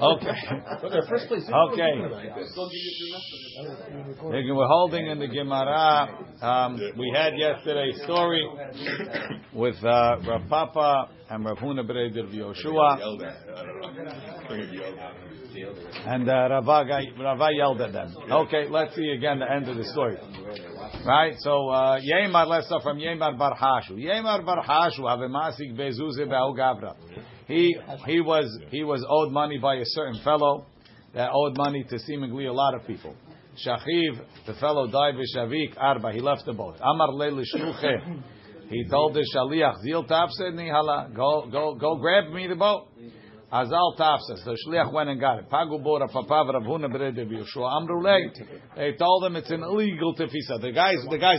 Okay. First place. Okay. We're holding in the Gemara. Um, we had yesterday a story with uh, Rav Papa and Rav Huna Bered of Yoshua. And uh, Rava, Rava yelled at them. Okay, let's see again the end of the story. Right, so uh, Yemar, let's start from Yemar Bar Hashu. Yemar Bar Hashu, have a masik bezuze Gavra. He he was he was owed money by a certain fellow that owed money to seemingly a lot of people. Shachiv, the fellow died with Shavik Arba. He left the boat. Amar le He told the shaliach zil tafsed nihala. Go go go grab me the boat. Azal tafsas. The shliach went and got it. Pagu papav Rav Huna bered Yeshua Amru They told him it's an illegal tefisa. The guys, the guys.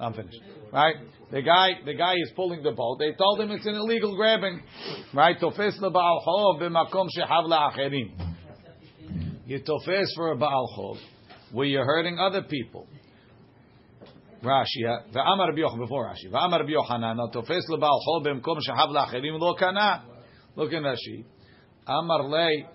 I'm finished. Right. The guy, the guy is pulling the boat. They told him it's an illegal grabbing. Right. Tofes lebaal chov b'makom shehav la'acherim. You tofes for a baal chov where you're hurting other people. Rashi, uh, v'amar Rabbi Yochanan before Rashi, v'amar Rabbi Yochanan, tofes lebaal chov b'makom shehav la'acherim lo kana. Look in Rashi. Amar lei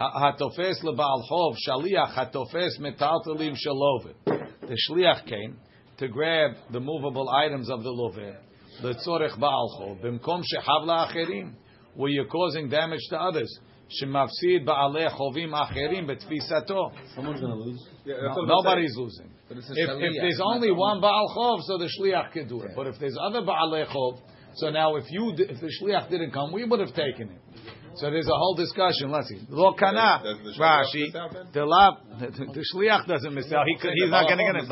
hatofes lebaal chov shaliach hatofes metaltalim shalovet. The shliach came to grab the movable items of the lovet. The tzorech baal chov b'mkom shehav la'acherim, where you're causing damage to others. Shemafsid ba'alei chovim acherim betfisato. Someone's going to lose. Yeah, no, nobody's losing. If, if, there's only one baal chov, so the shliach can do it. But if there's other baalei chov, so now, if you if the shliach didn't come, we would have taken it. So there's a whole discussion. Let's see. Lo kana Rashi. The lab the shliach doesn't miss out. He, he's not going to get it.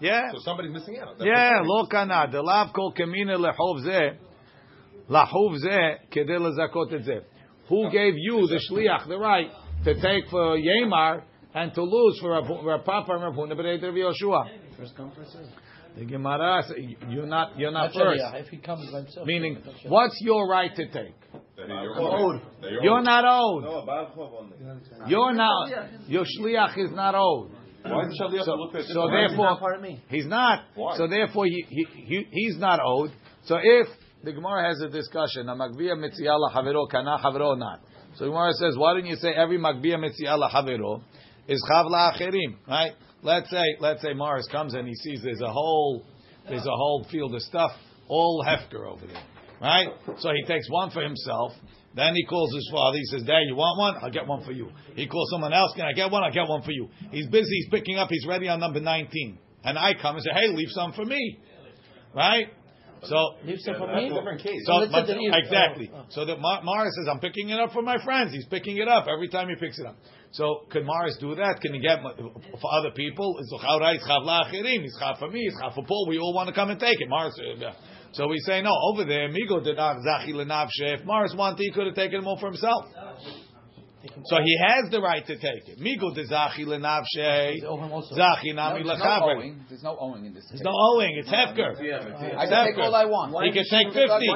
Yeah. So somebody's missing out. That's yeah. Lo kana. The lab kol kamina lehov zeh. Lahov zeh kedei lezakot et Who gave you the shliach the right to take for Yemar and to lose for Rav Papa and Rav Huna B'nei Yoshua? First come, first serve. The Gemara, says, you're not, you're not first. If he comes by himself. Meaning, what's your right to take? You're, you're not owed. You're not. Your shliach is not owed. Why is shliach so, look at so therefore, he's not. Why? So therefore, he, he, he, he's not owed. So if the Gemara has a discussion, a magbiya mitziyala havero kana havero not. So the Gemara says, why didn't you say every magbiya mitziyala havero is chav la'acherim, right? Let's say, let's say Morris comes and he sees there's a whole, there's a whole field of stuff, all hefker over there, right? So he takes one for himself. Then he calls his father. He says, "Dad, you want one? I'll get one for you." He calls someone else. Can I get one? I'll get one for you. He's busy. He's picking up. He's ready on number nineteen. And I come and say, "Hey, leave some for me," right? So leave some for me. Different case. So, but, exactly. So that Morris says, "I'm picking it up for my friends." He's picking it up every time he picks it up. So can Morris do that? Can he get for other people? It's chav for me, it's chav for Paul. We all want to come and take it. Morris. Uh, so we say no. Over there, Migo did not zachi lenavshe. If Morris wanted, he could have taken them all for himself. So he has the right to take it. Migo de zachi lenavshe. Zachi nami lechaver. There's no owing in this. There's no owing. It's hefker. I can take all I want. He can take fifty.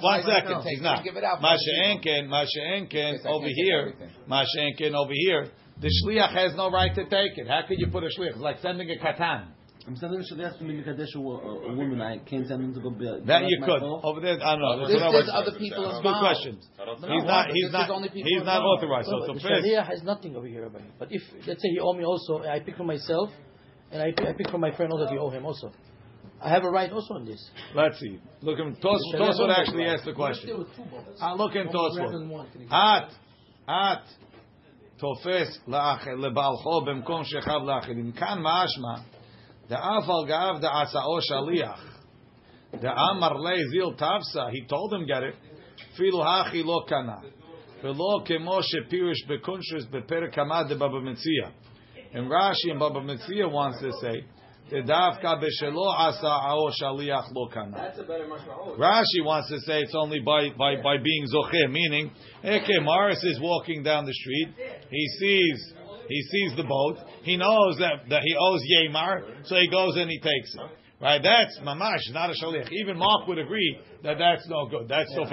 One second. He's not. Masha Enken. Masha Enken over here. Masha Enken over here. The shliach has no right to take it. How could you put a shliach? It's like sending a katan. I'm sending a shliach to Mikadesh a woman. I can't send him to go. Be, that you could over there. I don't know. This is other people as well. Good question. He's not. He's not. He's not authorized. So the shliach has nothing over here about him. But if let's say he owe me also, I pick for myself, and I pick, I pick for my friend also that you owe him also. I have a right also on this. Let's see. Look, Tosfot actually asked the question. Uh, look in Tosfot. At, at, תופס לבעלכו במקום שכב לאחרים. כאן The afal gav the asao shaliach. The amar le zil tavsa. He told him get it. Filu hachi lo kana. Filo kemo shepirish bekunshus beperek hamad de Baba Metzia. And Rashi and Baba Metzia wants to say the Dafka b'shelo asa'o shaliach lo kana. Rashi wants to say it's only by, by, by being zocher, meaning Eke Morris is walking down the street. He sees he sees the boat, he knows that, that he owes Yemar, so he goes and he takes it. Right? That's mamash, not a shaliach. Even Mark would agree that that's no good. That's yeah.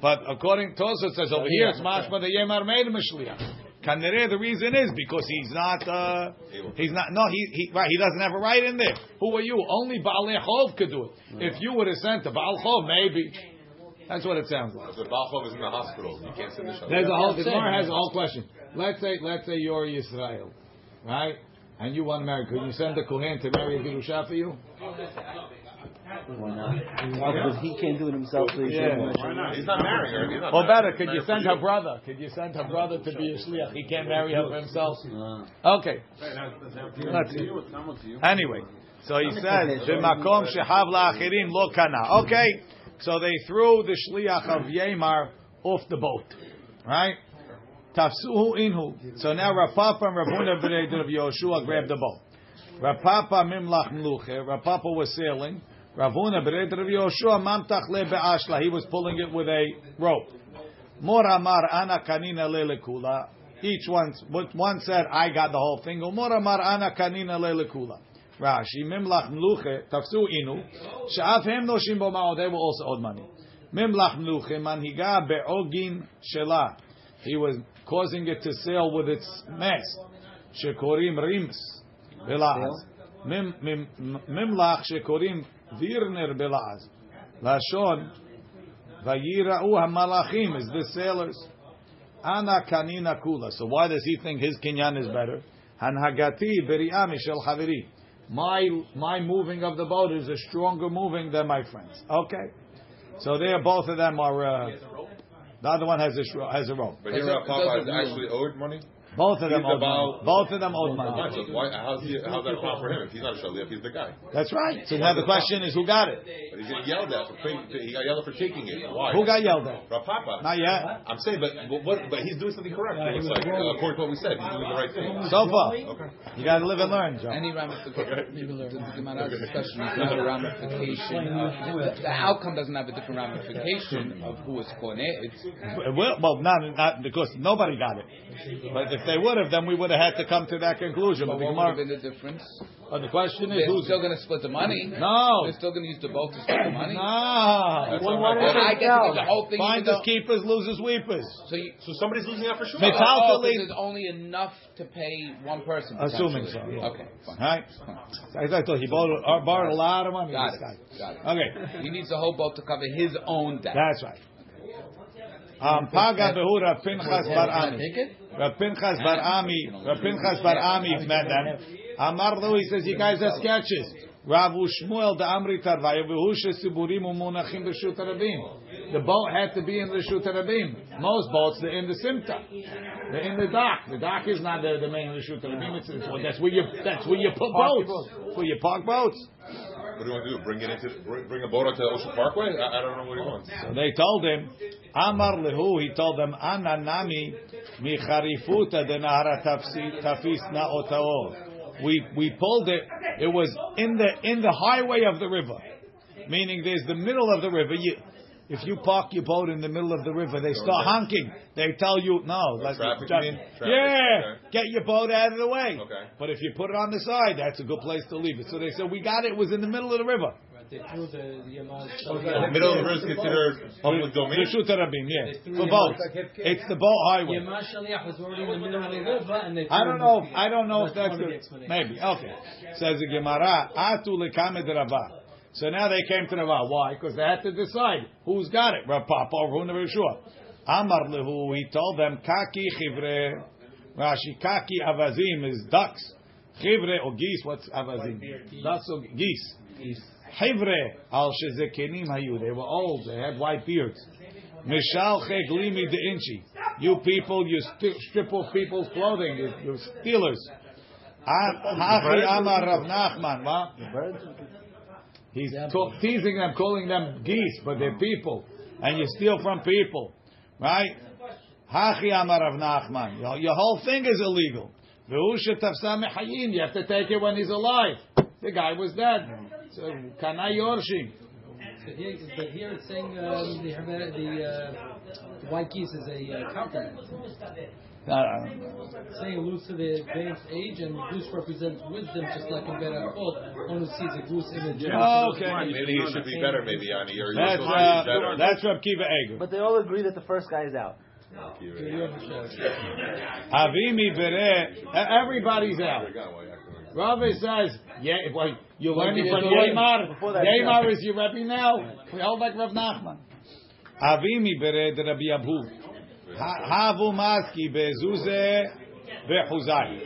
But according to Tosfot says over here, it's mashma the Yemar made him a shaliach. Kanere, the reason is because he's not, uh, he's not, no, he, he, right, he doesn't have a right in there. Who are you? Only Baal Chov could do it. If you would have sent to Baal Chov, maybe. That's what it sounds like. The Balchov is in the hospital. You can't send the shaliach. There's a whole. The Yeah, Gemara has a whole question. Let's say, let's say you're Israel, right? And you want to marry. Could you send a kohen to marry a gerusha for you? Why not? Because he can't do it himself, so he Yeah. Why not? He's not marrying her. He's not Or better, could you send her brother? Could you send her brother to be a shliach? He can't marry her for himself. Uh, Okay. Let's see. Anyway, so he says, "B'makom shehav la'achirim lo kana." Okay, so they threw the shliach of Yemar off the boat, right? Tafsuhu inhu. So now Rapapa and Rabuna b'nei of Yoshua grabbed the boat. Rapapa mimlach mluche. Rapapa was sailing. Ravuna b'nei of Yoshua mamtach le be'ashla. He was pulling it with a rope. Mor amar ana kanina lelekula. Each one, one said, I got the whole thing. Mor amar ana kanina lelekula. Rashi, mimlach mluche, tafsu inu, she'af hem noshim bo ma'od, they were also owed money. Mimlach mluche, manhiga be'ogin shela. He was causing it to sail with its mast. Shekorim rims, belaz. Mim- mim- Mimlach shekorim virner belaz. Lashon, Vayira'u hamalachim is the sailors. Ana kanina kula. So why does he think his kinyan is better? Hanhagati beri'ami shel haviri. My my moving of the boat is a stronger moving than my friends. Okay, so there both of them are. Uh, the other one has a shro- has a rope. But here It Rav doesn't Papa is actually owed money. Both of them He's owed money. Both of them owed Why? money. So why, how's, he, how's that a problem for him? If he's not a shaliach, he's the guy. That's right. So now the question is, who got it? But he's getting yelled at for he got yelled at for taking it. Why? Who got yelled at? Rav Papa. Not yet. I'm saying, but but, what, but he's doing something correct. It looks like, uh, according to what we said, he's doing the right thing. So far, Okay. you got to live and learn, Joe. Any ramification, the, the Gemara's discussion is not a ramification. Of, the, the outcome doesn't have a different ramification of who is koneh. It's Well, well, not, not because nobody got it. But if they would have, then we would have had to come to that conclusion. But but the, what would have Gemara, been the difference? but the question is, They're who's still going to split the money. no, They're still going to use the boat to split the money. no. Well, not why right. I get to the whole thing. even Finders though- keepers, losers weepers. So you, So somebody's losing out for sure. Mitzvah. oh, oh, 'cause Calculate- there's only enough to pay one person. Assuming so, yeah. Okay, fine. Right? I thought he borrowed, uh, borrowed a lot of money. Got this it. guy. Got it. Okay, He needs the whole boat to cover his own debt. that's right. Um, Paga behura Pinchas bar Ami. Take it? Rav Pinchas bar Ami, Rav Pinchas bar Ami met them. Amar lo, he says, you guys are sketches. Rav Ushmuel da Amri Tarvaya, v'hu siburim u'munachim b'shut harabim. The boat had to be in the Shut harabim. Most boats, they're in the Simta. They're in the dock. The dock is not the, the main Rishut harabim. It's, it's, that's where you, that's where you put boats. Where you park boats. What do you want to do? Bring it into bring, bring a boat onto Ocean Parkway? I, I don't know what he wants. So they told him, Amar lehu, he told them, Ana nami mi charifuta de nahara tafsi- tafis na'otao. We we pulled it. It was in the in the highway of the river, meaning there's the middle of the river. You, if you park your boat in the middle of the river, they start honking. They tell you no. let's- traffic? Traffic, yeah, okay. get your boat out of the way. Okay. But if you put it on the side, that's a good place to leave it. So they said we got it. It was in the middle of the river. They threw the, the amount. The middle of the river is considered public domain. Rishut Rabim, yeah, They threw for it boats. It's the boat highway. Yamar Shaliach was already in the middle of the river, and they. I don't know. If, the- I don't know if that's the good. Maybe okay. Says the Gemara, Atu lekamed Rava. So now they came to Rava. Why? Because they had to decide who's got it. Rav Papa or Huna Rishua. Amar lehu. He told them kaki chivre. Rashi kaki avazim is ducks. Chivre or geese. What's avazim? Ducks or geese. Chivre al shezekenim hayu. They were old. They had white beards. Mishal cheglimi de inchi. You people, you st- strip off people's clothing. You, you stealers. Hachi Amar Rav Nachman. He's teasing them, calling them geese, but they're people, and you steal from people, right? Hachi Amar Rav Nachman. Your, whole thing is illegal. V'hu shetafsa mechayin. You have to take it when he's alive. The guy was dead. So kanai yorshim. But here, but here it's saying um, the the, uh, the white geese is a uh, compliment. Uh, saying loose to the advanced age, and goose represents wisdom, just like in Berachot. One who sees a goose image. Okay. Maybe it should be better, maybe, Ani. Or That's you're uh, better. that's Reb Akiva Eiger. But they all agree that the first guy is out. Avimi bere. Everybody's out. Rabbi says, yeah, well, you're learning from Yemar. Before is your Rebbe now. We hold like Rav Nachman. Avimi bered Rabbi Abu. Havu maski bezuze vechuzai.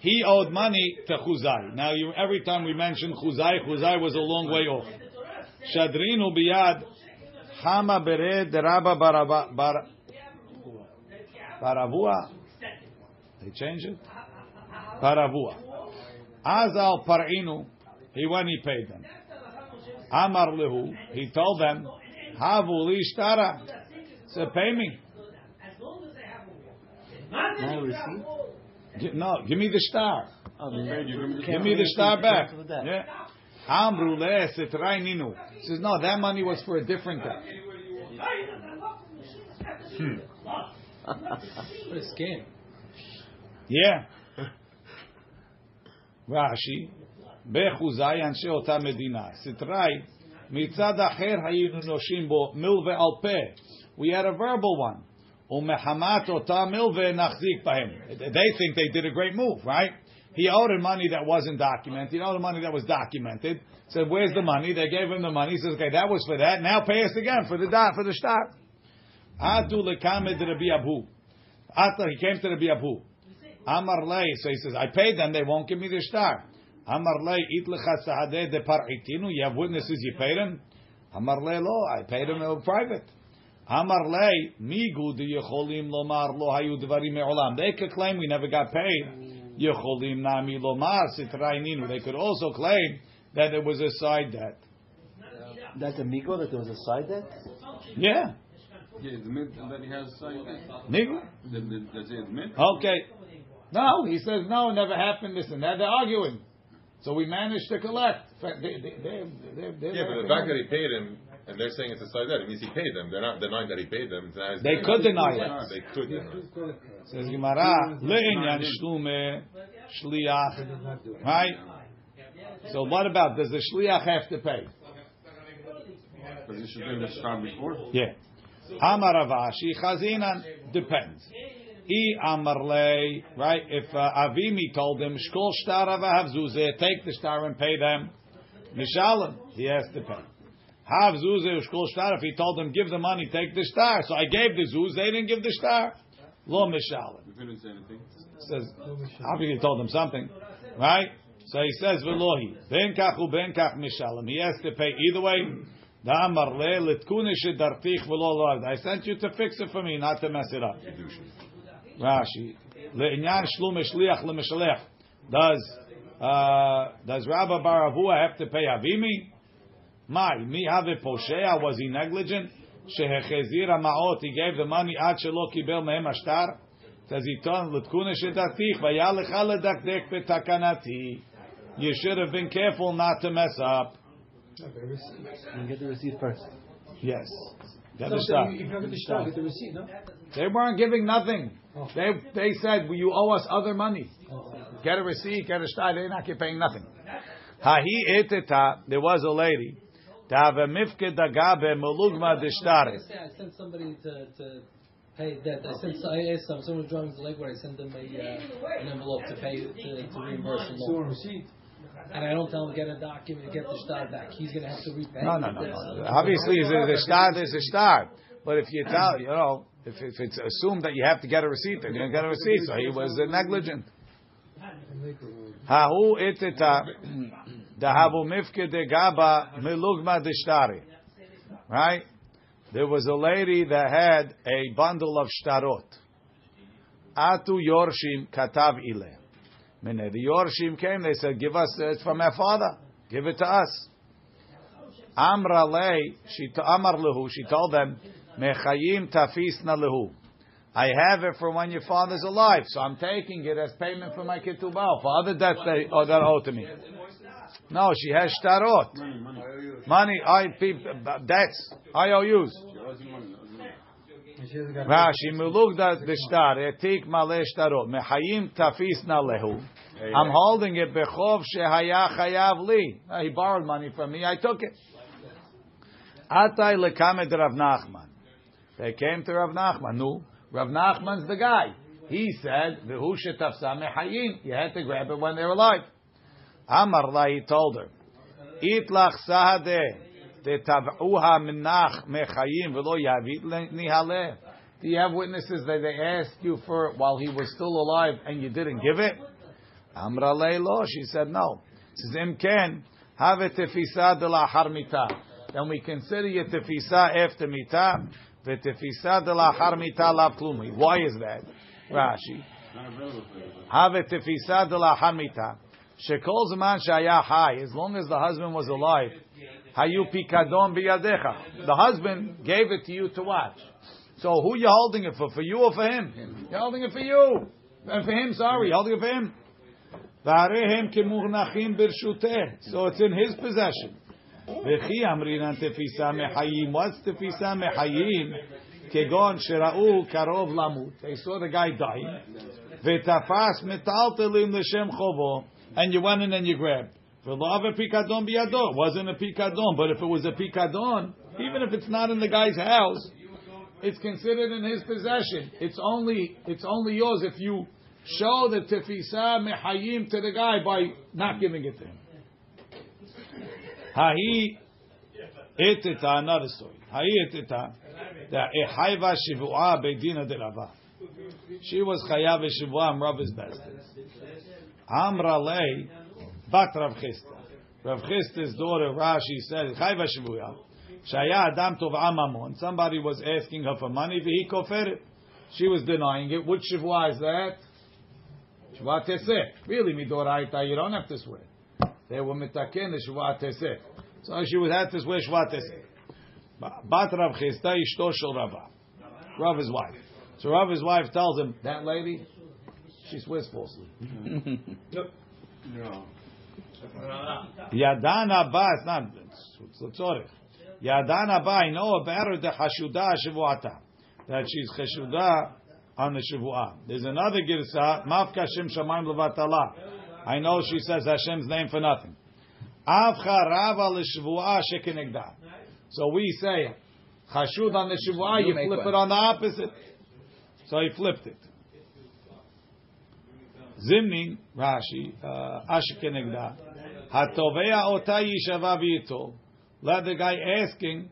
He owed money to Chuzai. Now, you, every time we mention Chuzai, Chuzai was a long way off. Shadrinu biyad Hama bered Rabba baraba bar Baravua. They change it. Baravua. Azal parinu. He went. He paid them. Amar lehu. He told them, Havu li shtara. Said, pay me. No receipt. No, give me the star. Oh, Give me the star back. Cancel that. Yeah. Amru le setrai ninu. He says, no, that money was for a different debt. What a scam. Yeah. Rashi, בחוזאי אנשי אותה מדינה. סטראי, מצד אחר היינו נושים בו מלווה על פה. We had a verbal one. ומחמת אותה מלווה נחזיק בהם. They think they did a great move, right? He owed him money that wasn't documented. He owed him money that was documented. Said, where's the money? They gave him the money. He says, okay, that was for that. Now pay us again for the dot, for the stock. Adu lekamed Rabbi Abu. After he came to Rabbi Abu. Amar lei. So he says, I paid them. They won't give me the star. Amar lei it lecha sahadeh de par'itinu. You have witnesses. You paid him. Amar lei lo. I paid him in private. Amar lei migu de yecholim lomar lo hayu dvarim me'olam. They could claim we never got paid. Yecholim nami lomar sitraininu. They could also claim that there was a side debt. That's a migo that there was a side debt. Yeah. Yeah, admit that he has side Nigu. Does he admit? Okay. No, he says no, it never happened. This and that. They're arguing. So we managed to collect. They, they, they, they, they, Yeah, but the fact that he paid him, and they're saying it's a side debt, it means he paid them. They're not denying that he paid them. It's They debt. could deny it. They could deny it. Says Gemara, le'inyan shlume shliach. Right? So what about, does the shliach have to pay? Because he should pay the star before. Yeah. Amar Avashi chazinan depends. I amar lei, right? If uh, Avimi told him shkol take the star and pay them. Mishalim, he has to pay. Havzuzeh shkol shtar. If he told him give the money, take the star. So I gave the zuz, they didn't give the star. Lo mishalim. He didn't say anything. says obviously he told him something, right? So he says velohi ben kach u ben kach mishalim. He has to pay either way. Da'amar le litkune shedartich v'lo lo. I sent you to fix it for me, not to mess it up. Rashi le'inyan shlum shliach le'mishalech. Does uh, does Rabbi Baravua have to pay Avimi? My mi have poshea? Was he negligent? Shehechezir ma'ot. He gave the money ad shelo kibel mehem ashtar. Says he told Litkuna shedatich vayalecha ledakdek betakanati. You should have been careful not to mess up. And get the receipt first. Yes. Get So the stuff. You the the receipt, no? They weren't giving nothing. They they said, well, "You owe us other money. Oh. Get a receipt, get a star. They're not paying nothing." Hahi eteta. There was a lady. Tava mifke dagabe melugma deshtare. I I sent somebody to, to pay that. I sent. I asked them. Someone was driving to the lake where I sent them a uh, an envelope to pay to, to reimburse the loan. And I don't tell him get a document, get the star back. He's gonna have to repay. No, no, no, no. Obviously, there's a star. There's a star. But if you tell, you know, if, if it's assumed that you have to get a receipt, then you don't get a receipt. So he was negligent. Hahu eteta dahavu mifke de gaba milugma deshtari. Right? There was a lady that had a bundle of shtarot. Atu yorshim katav ile. Mene, the yorshim came, they said, give us, it's from our father. Give it to us. Amra lei, she to Amar lehu, she told them, Mechayim tafisna lehu. I have it for when your father's alive, so I'm taking it as payment for my ketubah, for other debts that, oh, that owe to me. No, she has shtarot. Money, money. Money, I, debts, IOUs. She owes him money. owes him money. Rashi, etik male mehayim tafis. I'm holding it, bechov shehaya chayav li. Ah, he borrowed money from me, I took it. Atai lekamed Rav Nachman. They came to Rav Nachman. No, Rav Nachman's the guy. He said, "V'hu shetafsa mehayim." You had to grab it when they were alive. Amar la, he told her, "Itlach sahadeh detav'uha minach mechayim v'lo yavit nihale." Do you have witnesses that they asked you for it while he was still alive and you didn't give it? Amra lo. She said no. Says im ken have tefisa de la harmita. Then we consider your tefisa after mita. The tefisa de la harmita lav klumi. Why is that? Rashi. Have tefisa de la harmita. Shekol zaman shaya high. As long as the husband was alive. Hayu pikadon biyadecha. The husband gave it to you to watch. So who you holding it for? For you or for him? You're holding it for you. And for him, sorry, you're holding it for him. והריהם כמונחים ברשותך. So it's in his possession. וכי אמרינן תפיסה מחיים. What's תפיסה מחיים? כגון שראו קרוב למות. They saw the guy dying. ותפס מטלטלים לשם חובו. And you went in and you grabbed. ולא הווה פיקדון בידו. It wasn't a picadon. But if it was a picadon, even if it's not in the guy's house, it's considered in his possession. It's only it's only yours if you show the tefisa mehayim to the guy by not giving it to him. Hahi etita another story. Hahi etita that ehayva shivua bedina de Rava. She was chayav shivua and Rav is best. Amra lei bat Rav Chisda. Rav Chisda's daughter Rashi said chayva shivua. Shaya Adam Tov'a Mamon. Somebody was asking her for money, Vihi Koferet. She was denying it. Which Shavua is that? Shavua Teseh. Really, Midoraita, you don't have to swear. They were mitaken Shavua Teseh. So she would have to swear Shavua Teseh. Bat Rav Chisda Ishto Shel Rava. Rav his wife. So Rav his wife tells him, that lady, she swears falsely. No. Yadana Bas, not, it's Tzorech. Yadana I know about her the hashuda shavuata that she's cheshuda on the shavua. There's another girsa mafka shem shamayim levatala. I know she says Hashem's name for nothing. Avcha rava. So we say chashud on the shavua, you, flip it on the opposite. So he flipped it. Zimnin Rashi uh, ashekenegda hatovea ota yishava v'yitol. Let the guy asking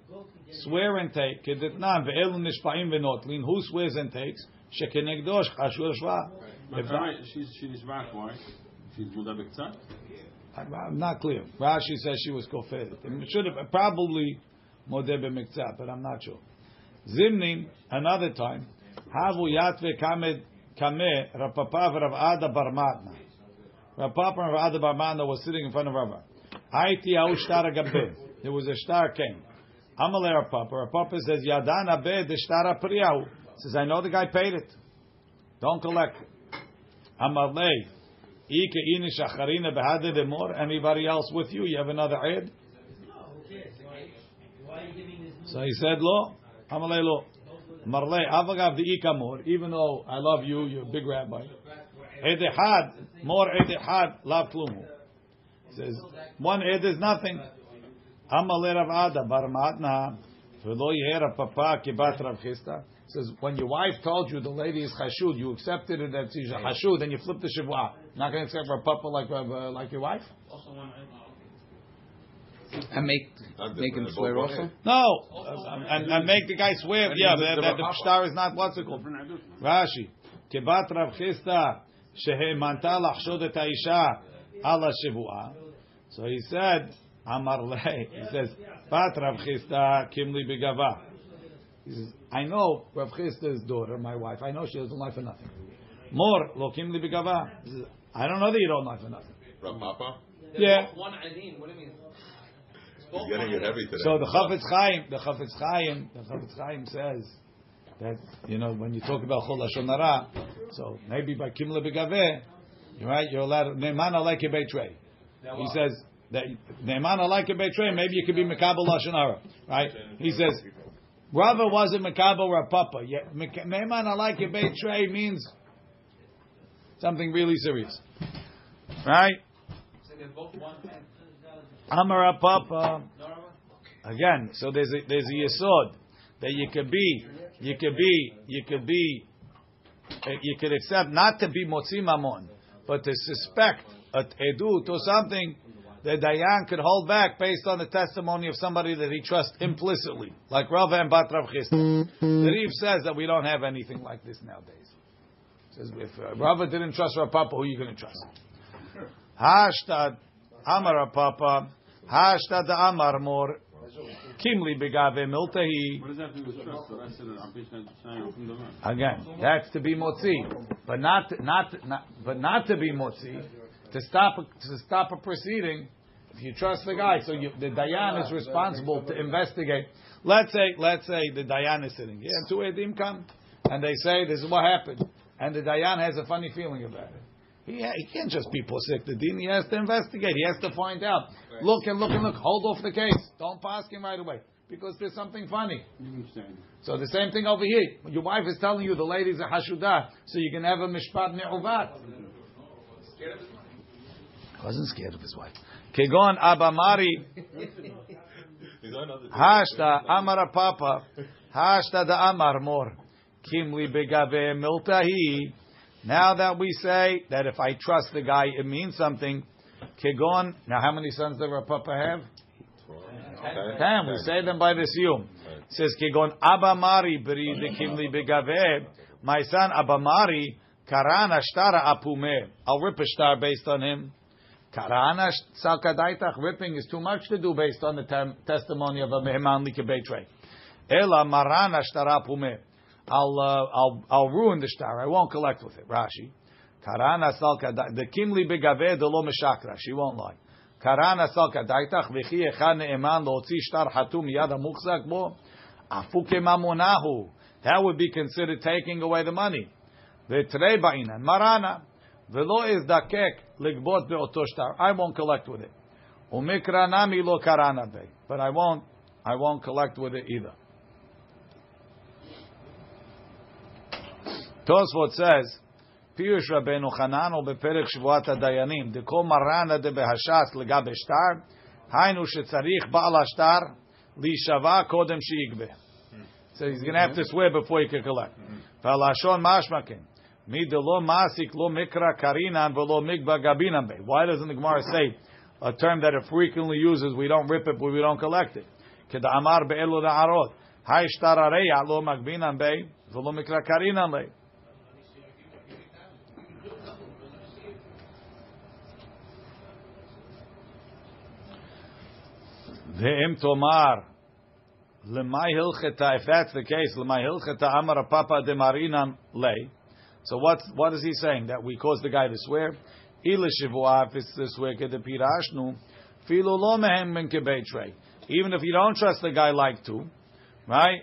swear and take. Kedetnan ve'elu nishpaim v'notlin. Who swears and takes? Shekenegdosh chashur shva. But If why- she's she nishbach, why? She's muda b'ktzat? I'm not clear. Rashi says she was. It should have probably modeh b'miktzah, but I'm not sure. Zimnin another time. Havu yatve kamed kame Rapapa v'Rav Ada bar Matna. Rapapa and Rav Ada bar Matna was sitting in front of Rava. Haiti au shtar gabe. There was a star came. Amalei Rapapa. Papa says Yadana be the star priyahu. Says I know the guy paid it. Don't collect. Amalei. Ike inish acharina behade demor. Anybody else with you? You have another ed? So he said, lo. Amalei lo. Marlei avagav the ikamor. Even though I love you, you're a big rabbi. Edehad more edehad lav klumu. Says one ed is nothing. Amale Rav Ada bar Matna v'lo yehera papa kibat Rav Chisda. Says when your wife told you the lady is chashud, you accepted it that she's a chashud, and you flipped the shivua. Not going to accept a papa like uh, like your wife. And make and make him swear also? No, and, and make the guy swear. yeah, that, that the star is not what's it called. Rashi, כבת רב shehe mantal לחשוד את האישה על So he said, Amar He says, Bat Rav Chisda Kimli Begava. He says, I know Rav Chisda's daughter, my wife, I know she doesn't lie for nothing. More, Lo Kimli Begava. He says, I don't know that you don't lie for nothing. Rav Papa? Yeah. One Adin, what do you mean? Getting it heavy today. So the Chafetz Chaim, the Chafetz Chaim, the Chafetz Chaim says that you know when you talk about Chol Lashon so maybe by Kimla Begaveh, right, you're allowed Neimana like a betray. He says that Ne'man like a Beitrei. Maybe you could be Mekabel Lashon Hara, right? He says Rava wasn't Mekabel Rapapa. Yet Ne'man like a Beitrei means something really serious, right? So they're both one. Amar Papa. Again, so there's a there's a yesod that you could be, you could be, you could be, uh, you could accept not to be motzi mamon, but to suspect a edut or something the Dayan could hold back based on the testimony of somebody that he trusts implicitly, like Rava and Bat Rav Chisda. The Rif says that we don't have anything like this nowadays. He Says if uh, Rava didn't trust Rav Papa, who are you going to trust? Hashtad Amar Rav Papa, Hashtad Amar Mor, Kimli Begave Miltahi. What does that have to do with trust? What I said, I'm based on saying from the man. Again, that's to be motzi, but not not not but not to be motzi. To stop a, to stop a proceeding, if you trust the guy, so you, the dayan is responsible to investigate. Let's say let's say the dayan is sitting here, and two edim come, and they say this is what happened, and the dayan has a funny feeling about it. He, he can't just be posik the din. He has to investigate. He has to find out. Look and look and look. Hold off the case. Don't pass him right away because there's something funny. You understand? So the same thing over here. Your wife is telling you the lady's a hashudah, so you can have a mishpat me'uvat. Wasn't scared of his wife. Kegon abamari He's on other hashta amar papa hashta da amar mor kimli begave miltahi. Now that we say that if I trust the guy, it means something. Kegon. Now, how many sons does Rav Papa have? Ten. We say them by the siyum. It says Kegon Abamari beri de kimli begave. My son Abamari karana shtara apume. I'll rip a star based on him. Karana sakadaitach ripping is too much to do based on the term, testimony of a mehman likebetre. Ela marana shtarapume. I'll uh, I'll I'll ruin the star. I won't collect with it. Rashi. Karana salka the kimli begave de lo meshakra. She won't lie. Karana salka daitach v'chi echan ne'eman lo'otzi shtar hatum yada amukzak bo afuke mamunahu That would be considered taking away the money. The treba'ina marana. ולא אזדקק לגבות באותו שטר. I won't collect with it. ומקרא נמי לא קרנה בי. But I won't, I won't collect with it either. Tosfot says, פירוש רבנו חנן הוא בפרק שבועת הדיינים, דכל מרנה דבהשת לגבי שטר, היינו שצריך בעל השטר להישבע קודם שיגבה. So he's going to have to swear before he can collect. והלשון משמע כן, מי דלא מעסיק לא מקרא קרינן ולא מגבה גבינן בי. Why doesn't the Gemara say a term that it frequently uses, we don't rip it but we don't collect it? כדאמר באלו נערות, היי שטר הרע לא מגבינן בי ולא מקרא קרינן בי. Ve'im tomar lemay hilcheta. If that's the case, lemay hilcheta amar papa de marinan lay. so what what is he saying that we cause the guy to swear? Even if you don't trust the guy like to, right?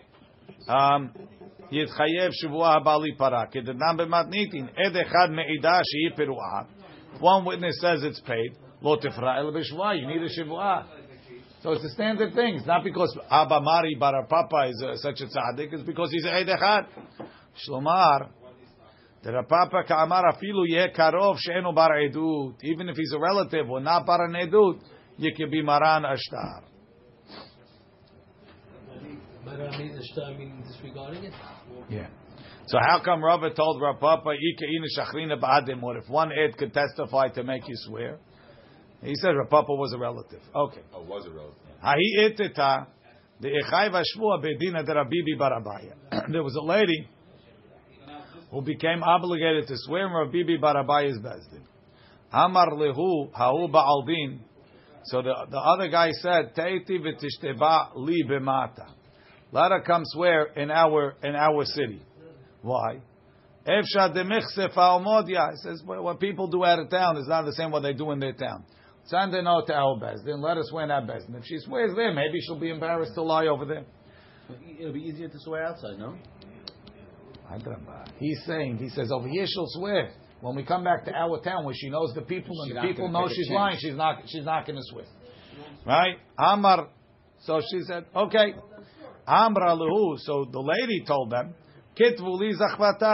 Um, if one witness says it's paid, you need a shivua. So it's a standard thing. It's not because Abba Mari Barapapa is uh, such a tzaddik. It's because he's a edechad. Shlomar the Papa Ka'amar afilu yeh karov she'enu bar edut. Even if he's a relative or not bar an edut, you can be maran ashtar. Maran means meaning disregarding it. Yeah. So how come Rava told Rav Papa, Ika ina shachrina ba'adim, or if one Ed could testify to make you swear? He said Rav Papa was a relative. Okay. Oh, was a relative? Hahi eteta, the echai vashvua bedina de barabaya. There was a lady who became obligated to swear in Rabibi barabaya's bezdin. Amar lehu ha'u ba'aldin. So the, the other guy said, Teiti v'tishteba li b'mata. Let her come swear in our in our city. Why? Efsha demichse fa'omodia. It says what, people do out of town is not the same what they do in their town. Send her note to our bezdin. Let her swear in our bezdin. If she swears there, maybe she'll be embarrassed to lie over there. It'll be easier to swear outside, no? He's saying, he says, over here she'll swear. When we come back to our town where she knows the people and the people know she's lying, she's not, she's not going to swear. Right? Amar. So she said, okay. Amra lehu. So the lady told them, Kitvu li zachvata.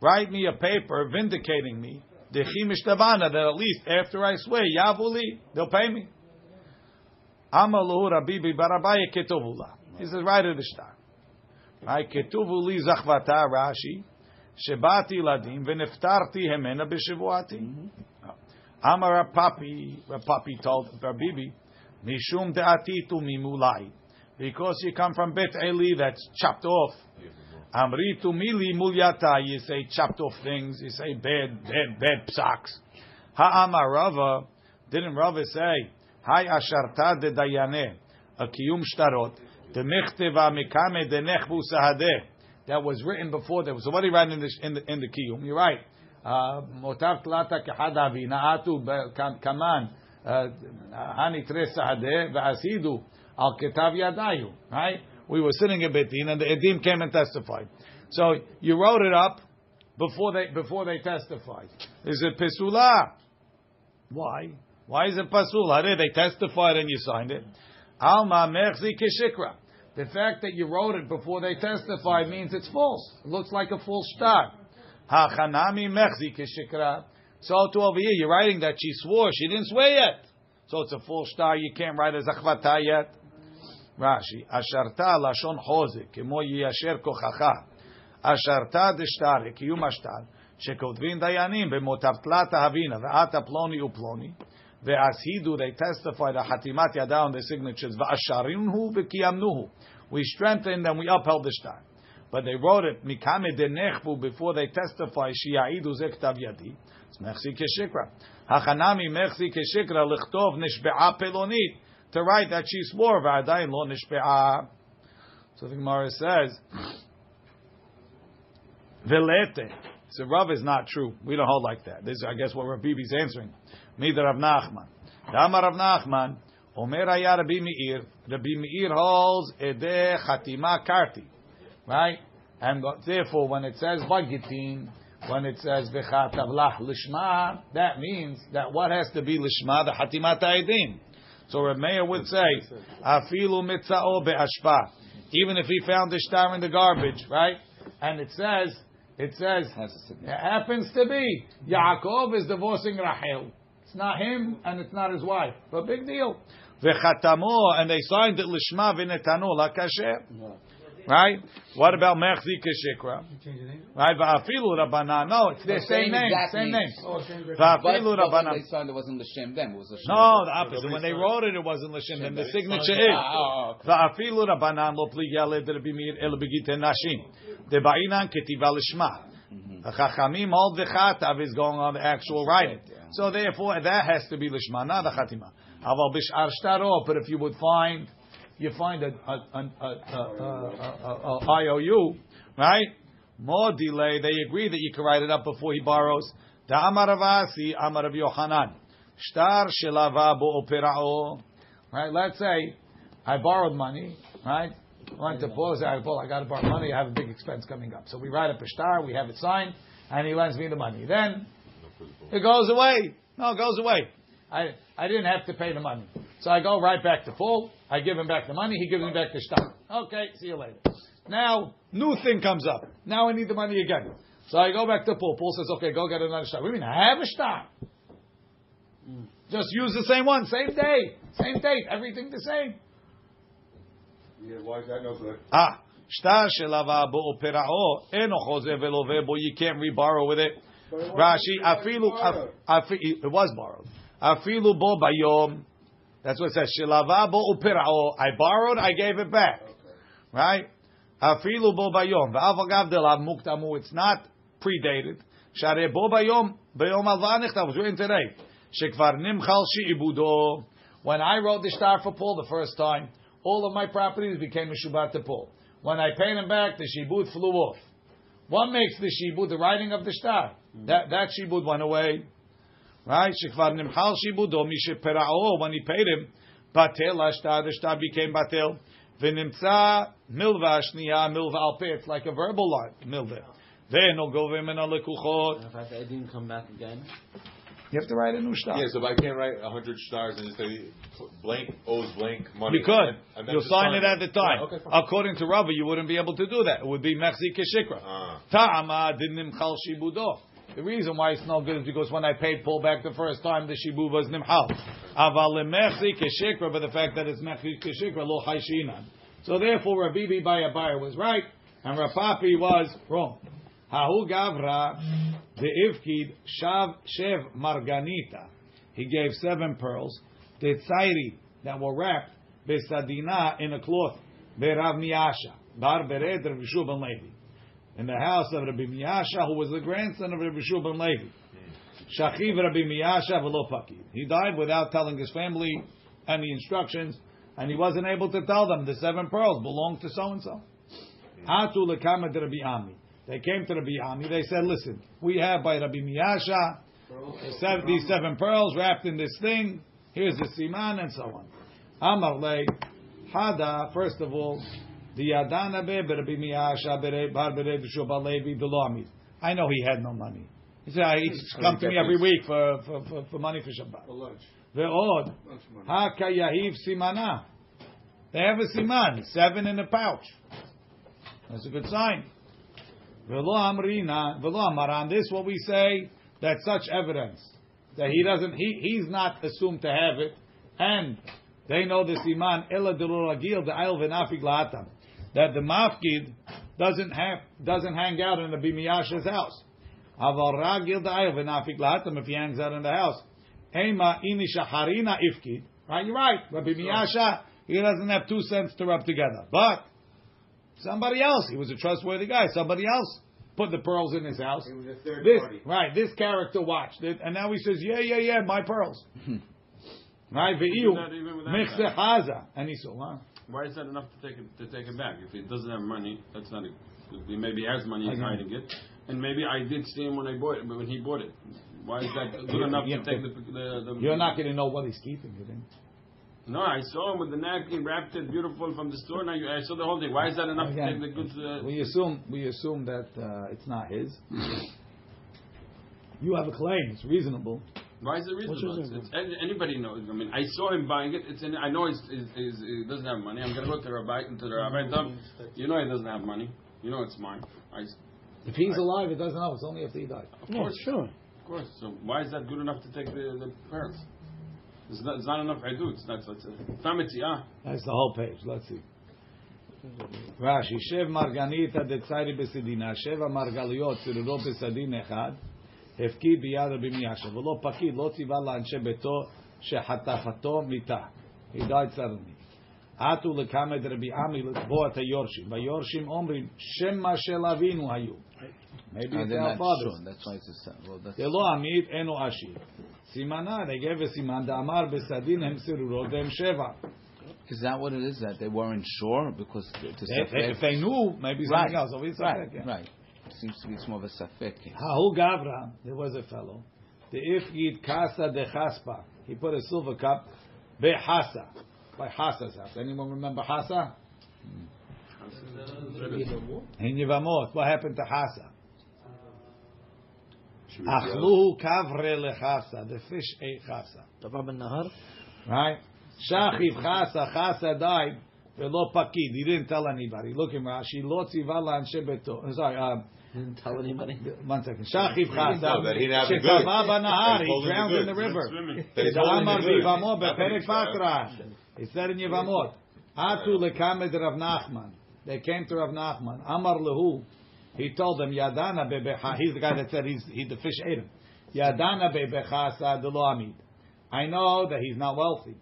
Write me a paper vindicating me. Dechi mishtavana, that at least after I swear, yavuli, they'll pay me. Amar lehu rabibi barabaya ketuvula. He says, write it a star. Right? Ketuvu li zachvata Rashi. שבאתי לדין ונפטרתי המנה בשבועתי. Amar Papi, Papi told Rabibi, Mishum de'atitu mimulai. Because you come from Bet Eli, that's chopped off. Amritu mili mulyata, you say chopped off things, you say bad, bad, bad psaks. Ha'amar Rava, didn't Rava say, Hai asharta de dayane, a kiyum shtarot, That was written before there was somebody ran in the in the, in the kiyum. You're right. Motav tlata kehadavi naatu kaman uh, hani tres sahadeh veasidu al ketav yadayu. Right. We were sitting in Betin and the edim came and testified. So you wrote it up before they before they testified. Is it pesula? Why? Why is it pesula? They testified and you signed it. Alma mechzi kishikra. The fact that you wrote it before they testified means it's false. It looks like a false start. Hachanami mechzi keshikra. So to over here, you're writing that she swore. She didn't swear yet. So it's a false star. You can't write as achvata yet. Rashi, asharta lashon choze, kemo yiyasher kochacha. asharta דשטר, קיום השטר, שכותבים דיינים במותב תלת הבינה, ועתה פלוני ופלוני, Ve'ashidu, they testified the hatimat yada on the signatures. Ve'asharinhu ve'kiyamnuhu. We strengthened and we upheld the shtar. But they wrote it, mikame denechbu, before they testify, shi'a'idu zektav yadi. It's mechzi keshikra. Hachanami mechzi keshikra lichtov nishbe'a pelonit. To write that she swore, ve'adayin lo nishbe'a. So the Gemara says, velete. So Rav is not true. We don't hold like that. This is, I guess, what Rav Bibi's answering. Neither Rav Nachman. Dama Rav Nachman. Omer Aya Rabbi Meir. Rabbi Meir holds Ede Chatima Karti. Right? And therefore, when it says Bagitin, when it says V'chatavlach Lishma, that means that what has to be Lishma? The Hatimat Aidim. So Rav Meir would say, Afilu Mitzao Be'ashpa. Even if he found the star in the garbage, right? And it says, it says, it happens to be Yaakov is divorcing Rachel. It's not him and it's not his wife. But big deal. V'chatamo, and they signed it lishma v'netanu lakasher. Right? What about Mechzi Keshikra? Right? Va'afilu Rabbanan. No, it's the same name. Same name. Va'afilu Rabbanan. They signed it wasn't L'Shem them. It was L'Shem. No, the opposite. When they wrote it, it wasn't L'Shem them. The signature is. Ah, oh, Va'afilu Rabbanan lo pli yaled Rabbi Meir el begite nashim. Debainan ketiva lishma. Mm-hmm. Chachamim hold v'chatav is going on the actual writing. So therefore, that has to be lishma, not the chatima. Aval bishar shtaro, but if you would find, you find a, IOU, right? More delay, they agree that you can write it up before he borrows. The Amar Avasi, Amar of Yohanan. Shtar shelava bo operao. Right, let's say I borrowed money, right? Went to Paul, I Paul, I got to borrow money, I have a big expense coming up. So we write up a star, we have it signed, and he lends me the money. Then it goes away. No, it goes away. I, I didn't have to pay the money. So I go right back to Paul, I give him back the money, he gives me back the star. Okay, see you later. Now, new thing comes up. Now I need the money again. So I go back to Paul. Paul says, okay, go get another. What do you mean? I have a star. Just use the same one, same day, same date, everything the same. Yeah, why is that no good? Ah, shtar shelava bo operao eno chose velove bo. You can't reborrow with it. Rashi afilu af- afi- it was borrowed. Afilu bo bayom. That's what it says. Shelava bo operao. Oh, I borrowed. I gave it back. Right. Afilu bo bayom. Va'avagav delav muktamu. It's not predated. Share bo bayom bayom alvanich. That was written today. Shekvar nimchal ibudo. When I wrote the star for Paul the first time, all of my properties became a shubat to Paul. When I paid him back, the shibud flew off. What makes the shibud? The writing of the star. That that shibud went away. Right? Shekvar nimchal shibudo misheperao. When he paid him, batel ashtar. The star became batel. V'nimtza milva shniya milva al It's like a verbal line. Milva. Ve'no govim en alekuchot. If I didn't come back again, You have to write a new star. Yeah, so if I can't write a hundred stars and just say blank owes blank money. You could. and- and You'll sign it at the time. Yeah, okay. According to Rava, you wouldn't be able to do that. It would be mechzi keshikra. Ah. Ta'ama dinimchal shibudo. The reason why it's not good is because when I paid Paul back the first time, the shibud was nimchal. Aval mechzi keshikra, but the fact that it's mechzi keshikra lo haishinan. So therefore, Rabibi Bayabayar was right, and Rapapi was wrong. Hahu gavra the ifkid shav shev marganita. he gave seven pearls, the tzairi that were wrapped besadina in a cloth, berav miyasha, bar bered ben Levi, in the house of Rabbi Miyasha, who was the grandson of Rabbi Shua ben Levi. Hmm. Shachiv Rabbi Miyasha v'lo pakid. He died without telling his family any instructions, and he wasn't able to tell them the seven pearls belong to so and hmm. so. Atu lekama de Rabbi Ami. They came to Rabbi Ami. They said, "Listen, we have by Rabbi Miyasha seven, these seven pearls wrapped in this thing. Here's the siman and so on." Amar le Hada. First of all, the Yadana Rabbi Miyasha bar Bered Shubal Levi I know he had no money. He said, "He come to me every week for for, for, for money for Shabbat." For lunch. Ve'od haka yahiv simana. They have a siman, seven in a pouch. That's a good sign. Velo amrina, velo amaran. This what we say that such evidence that he doesn't, he he's not assumed to have it, and they know the siman ella deluragil the ayil v'nafig la'atam that the mafkid doesn't have doesn't hang out in the bimiyasha's house. Aval ragil the ayil v'nafig la'atam if he hangs out in the house. Ema ini shaharina ifkid. Right, you're right. Rabbi Miyasha, he doesn't have two cents to rub together. But somebody else, he was a trustworthy guy. Somebody else put the pearls in his house. It was a third This party. right, this character watched it, and now he says, "Yeah, yeah, yeah, my pearls." Hmm. right, ve'iu that even without mechze haza, and he said, "What?" Why is that enough to take it to take it back? If he doesn't have money, that's not. A, maybe has money, he's hiding it, and maybe I did see him when I bought it, when he bought it, why is that good enough Yeah, to take the, the, the You're not going to know what he's keeping it in. No, I saw him with the napkin wrapped it beautiful from the store, and I, I saw the whole thing. Why is that enough Again, to take the goods? Uh, We assume we assume that uh, it's not his. you have a claim; it's reasonable. Why is it reasonable? It's, it's, anybody knows. I mean, I saw him buying it. It's in, I know he's, he's, he's, he doesn't have money. I'm going to go to the rabbi, to the rabbi and tell you know he doesn't have money. You know it's mine. I, if he's I, alive, it doesn't help. It's only after he dies. Of yeah, course. Sure. Of course. So why is that good enough to take the, the parents? It's not, it's not enough. It's not, it's, it's. That's the whole page. Let's see. Rashi, Shev Marganita Detzari Besidina, Sheva Margaliot, Siruro Besadin Echad, הפקיד ביד רבי מיאשה, ולא פקיד, לא ציווה לאנשי ביתו שחטפתו מיתה. He died suddenly. עטו לקמא דרבי עמי לתבוע את היורשים. והיורשים אומרים, שמא של אבינו היו. Maybe And it's they're our not fathers. sure. That's why it's a sa- well. That's דלא עמית אינו עשיר. סימנה, they gave a סימן, דאמר בסדין הם סירורות והם שבע. is that what it is that they weren't sure because it's a If they, if safek. they knew, maybe Right, something else. So it's right, okay, yeah. right. Seems to be it's more of a safek. case. Hahu Gavra, there was a fellow. The Ifgid Kasa de Chaspa. He put a silver cup be Hasa. By Hasa's house. Anyone remember Hasa? In Yevamot. What happened to Hasa? Achluhu kavre lechasa. The fish ate Chasa. Davar ben Nahar. Right? Shachiv Chasa. Chasa died. Velo pakid. He didn't tell anybody. Look at Rashi. Lo tziva la'anshe beto. Sorry. Um, Didn't tell anybody. One second. Shachiv Chasa. That he didn't have the Shekava goods. banahar. That He he's holding the drowned in the river. Swimming. That he's holding Amar vivamo beperek patra. It said in Yevamot. Atu lekamed Rav Nachman. They came to Rav Nachman. Amar lehu. He told them Yadana bebecha. He's the guy that said he's he the fish ate him. Yadana bebecha sadelo amid. I know that he's not wealthy.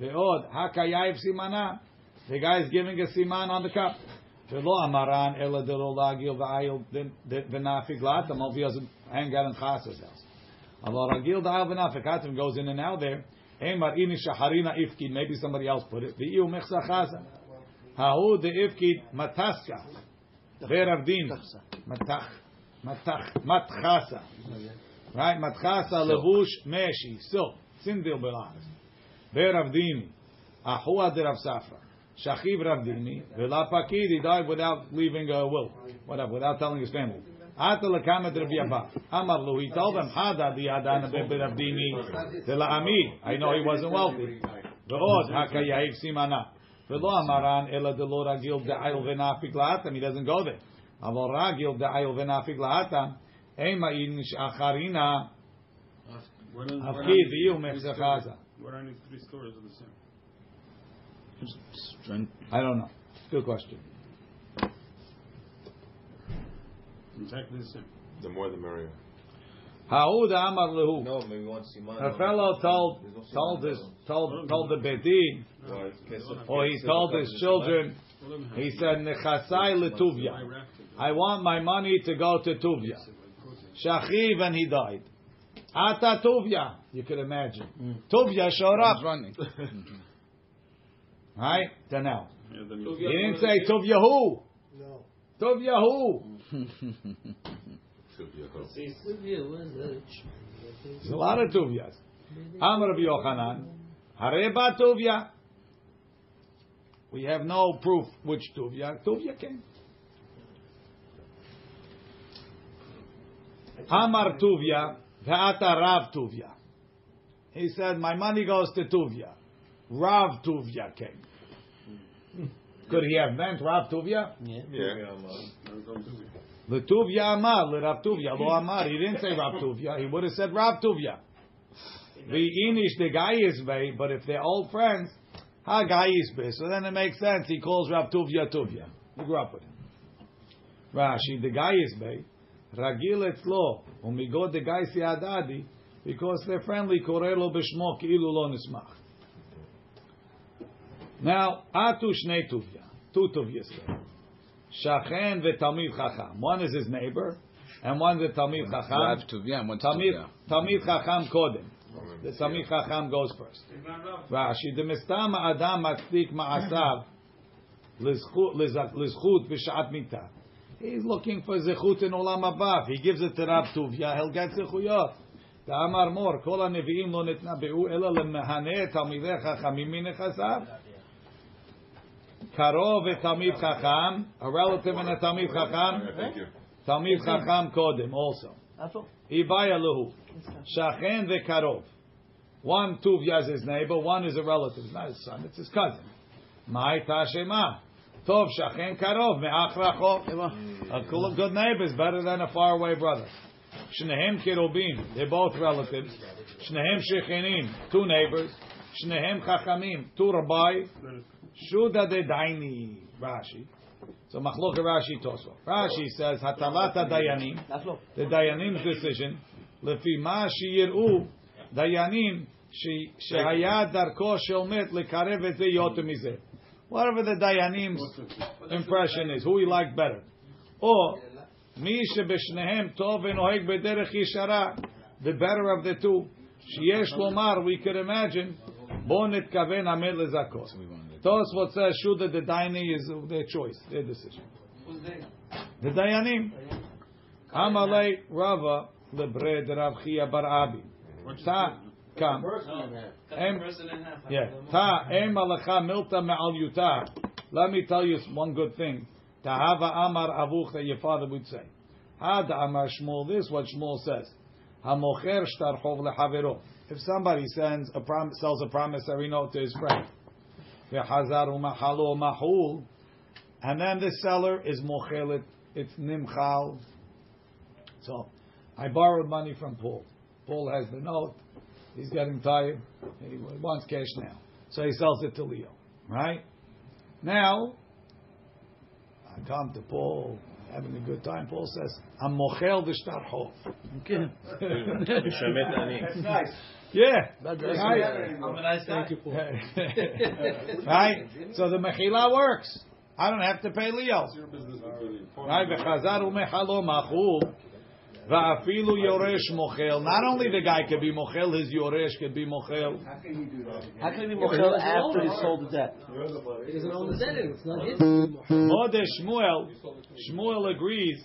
Ve'od hakayayiv simana. The guy is giving a siman on the cup. Ve'lo amaran ela delo lagil v'ayil v'nafik latam. If he doesn't hang out in Chasa's house. Allah ragil da'al v'nafik latam goes in and out there. Emar ini shaharina ifkid. Maybe somebody else put it. V'iyu mechsa chasa. Hahu de ifkid mataska. Ve'ravdin. Matach. Matach. Matchasa. Right? Matchasa levush meshi. Silk. Sindil belaz. Ve'ravdini. Ahua de Rav Safra. Shachiv Ravdini. V'la pakid. He died without leaving a will. Whatever. Without telling his family. Ata lekamet Rabbi Abba. Amar. He told them, Hada di adana bebe Ravdini. De la ami. I know he wasn't wealthy. Ve'od hakayahiv simana. Ve'lo amaran ela de lo ragil de'ayil v'nafik la'atam. He doesn't go there. Aval ragil de'ayil v'nafik la'atam. Ema in acharina. What are- what are Afkid these v'yu three mechza stories? What are these three stories of the same? Strength. I don't know. Good question. Exactly the same. The more the merrier. Ha'ud Amar Lehu. No, maybe one siman. A fellow told told his told told the bedin, or he told his children. He said, "Nechasai letuvia. I want my money to go to Tuvia. Shachiv and he died. Ata Tuvia. You could imagine. Tuvia showed He's up. running. Right? Then now. Yeah, He you- didn't say Tuvia who. No. Tuvia who. There's a lot of Tuvias. Amar Rabbi Yochanan. Hareba Tuvia. We have no proof which Tuvia. Tuvia came. Amar Tuvia. Ve'ata Rav Tuvia. He said, my money goes to Tuvia. Rav Tuvia came. Could he have meant Rav Tuvia? Yeah. The Tuvia Amar, le Rav Tuvia, lo Amar. He didn't say Rav Tuvia. He would have said Rav Tuvia. The Inish, the guy is bay, but if they're old friends, ha guy is bay. So then it makes sense. He calls Rav Tuvia Tuvia. He grew up with him. Rashi, the guy is bay. Ragil etzlo, umigo the guy si adadi, because they're friendly. Korelo b'shmo ki'ilu lo nismach. Now, Atu Shnei Tuvia. Two Tuvias. Shachen v'tamiv Chacham. One is his neighbor, and one's a tamiv Chacham. Tuvia and tamiv Talmid, Chacham Kodem. The tamiv Chacham goes first. Rashi, the Demestam Adam matzik Ma'asav Lizchut B'Shat mita. He's looking for zechut in olam abav. He gives it to Rav Tuvia, he'll get zechuyot. Amar mor, kol ha-nevi'im lo nitnabeu, ela lemehane talmidei chachamim minechasar. Karov v'talmid chacham, a relative and a talmid chacham. Thank. Talmid chacham kodim also. Ibayaluhu. Shachen v'karov. One Tuvia's his neighbor, one is a relative. It's not his son, it's his cousin. Ma'ay tashema. Tov shachen karov me'ach rachov. A good neighbor is better than a faraway brother. Shnehem kirubim. They're both relatives. Shnehem shechinim. Two neighbors. Shnehem chachamim. Two rabbis. Shuda de daini. Rashi. So machloka Rashi Tosfot. Rashi says hatalat dayanim. That's all. The Dayanim's decision, לפי מה שיראו דיינים ש- שהיה דרכו של מת לקרב את זה יותר מזה. Whatever the Dayanim's impression is, who he liked better. או מי שבשניהם טוב ונוהג בדרך ישרה, the better of the two, שיש לומר, we could imagine, בואו נתכוון המת לזכות. Tosfot says, Shuda the Daini is their choice, their decision. Who's they? The Dayanim. Amalei Rava lebred Rav Chia Bar Abi. Ta kam. Em, yeah. Ta em alacha milta me'al yuta. Let me tell you one good thing. Tahava amar avuch that your father would say. Had amar Shmuel this what Shmuel says. Hamocher shtarchov lehavero. If somebody sends a prom- sells a promissory note to his friend, v'chazar umachalo mahul, and then the seller is mochelet, it's nimchal. So, I borrowed money from Paul. Paul has the note. He's getting tired. He wants cash now. So he sells it to Leo. Right? Now, I come to Paul, having a good time. Paul says, I'm mochel v'shtarchov. That's nice. Yeah. That's right. So the Mechila works. I don't have to pay Leo. Right? V'chazar u'mechalo machul. Va'afilu yoreish mochel. Not only the guy could be mochel, his yoreish could be mochel. How can he do that? How can he be mochel after he sold the debt? It isn't own the debt. It's not his. Mode Shmuel. Shmuel agrees.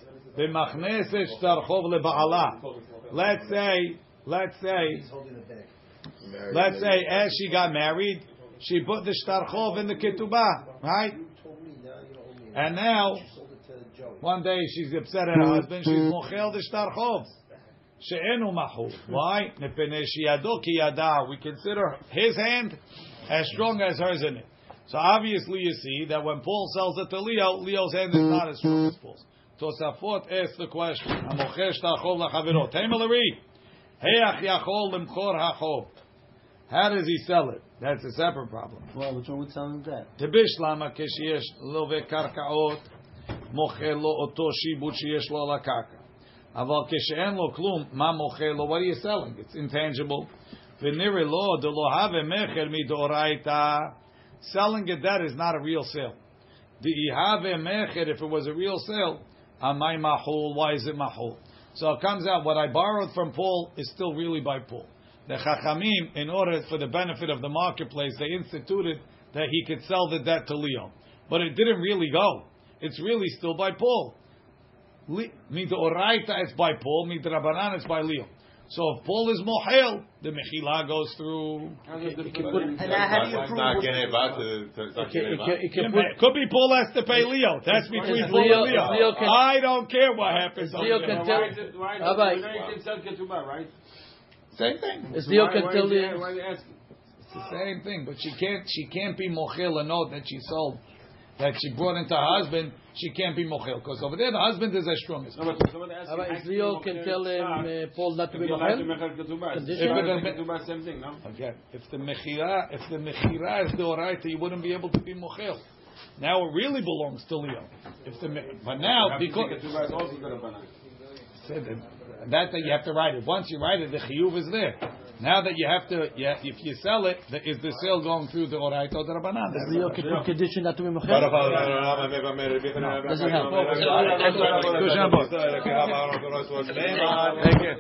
Let's say let's say, let's say as she got married, she put the shtarchov in the ketubah, right? And now, one day she's upset at her husband, she's mochel the shtarchov. She'enu mahul. Why? Mepene sheyado ki yada. We consider his hand as strong as hers in it. So obviously you see that when Paul sells it to Leo, Leo's hand is not as strong as Paul's. Tosafot asks the question, how does he sell it? That's a separate problem. Well, which one would sell him that? Tebish lama kesheyesh love karkaot mocher lo oto shibut sheyesh lo al hakaka. Aval keshe'en lo klum ma mocher lo. What are you selling? It's intangible. Lo de lo have mecher. Selling it that is not a real sale. The mecher if it was a real sale, amay mahol. Why is it mahol? So it comes out what I borrowed from Paul is still really by Paul. The Chachamim, in order for the benefit of the marketplace, they instituted that he could sell the debt to Leo, but it didn't really go. It's really still by Paul. Mita Oraita is by Paul, Mita Rabbanan is by Leo. So if Paul is Mohel, the Mechila goes through. And how do you It's prove? not getting about to. to- it's not It getting can, about. it can It put, could be Paul has to pay Leo. That's between Paul Leo- and Leo. Leo can- I don't care what happens. Is Leo over can tell- is why- why you can sell ketubah, right? Same thing. as Leo Why- can why tell is he- the Why are you asking? It's the same thing, but she can't. She can't be mochel a note that she sold, that she brought into her husband. She can't be mochel because over there the husband is as strong as. No, but somebody asked Rabbi, you, is actually, Leo can tell him uh, Paul not to be you're allowed to Mohel? make a ketubah. Condition? If If you're it- ketubah, same thing, no? Again, if the mechira, if the mechira is the oraita, you wouldn't be able to be mochel. Now it really belongs to Leo. If the me- but now because say ketubah is also the Rabbanan. said that, that that you have to write it. Once you write it, the chiyuv is there. Now that you have to, yeah, if you sell it, the, is the sale going through the oraita or the rabbanan? Does Leo can put condition not to be Mohel? Doesn't have. Take it.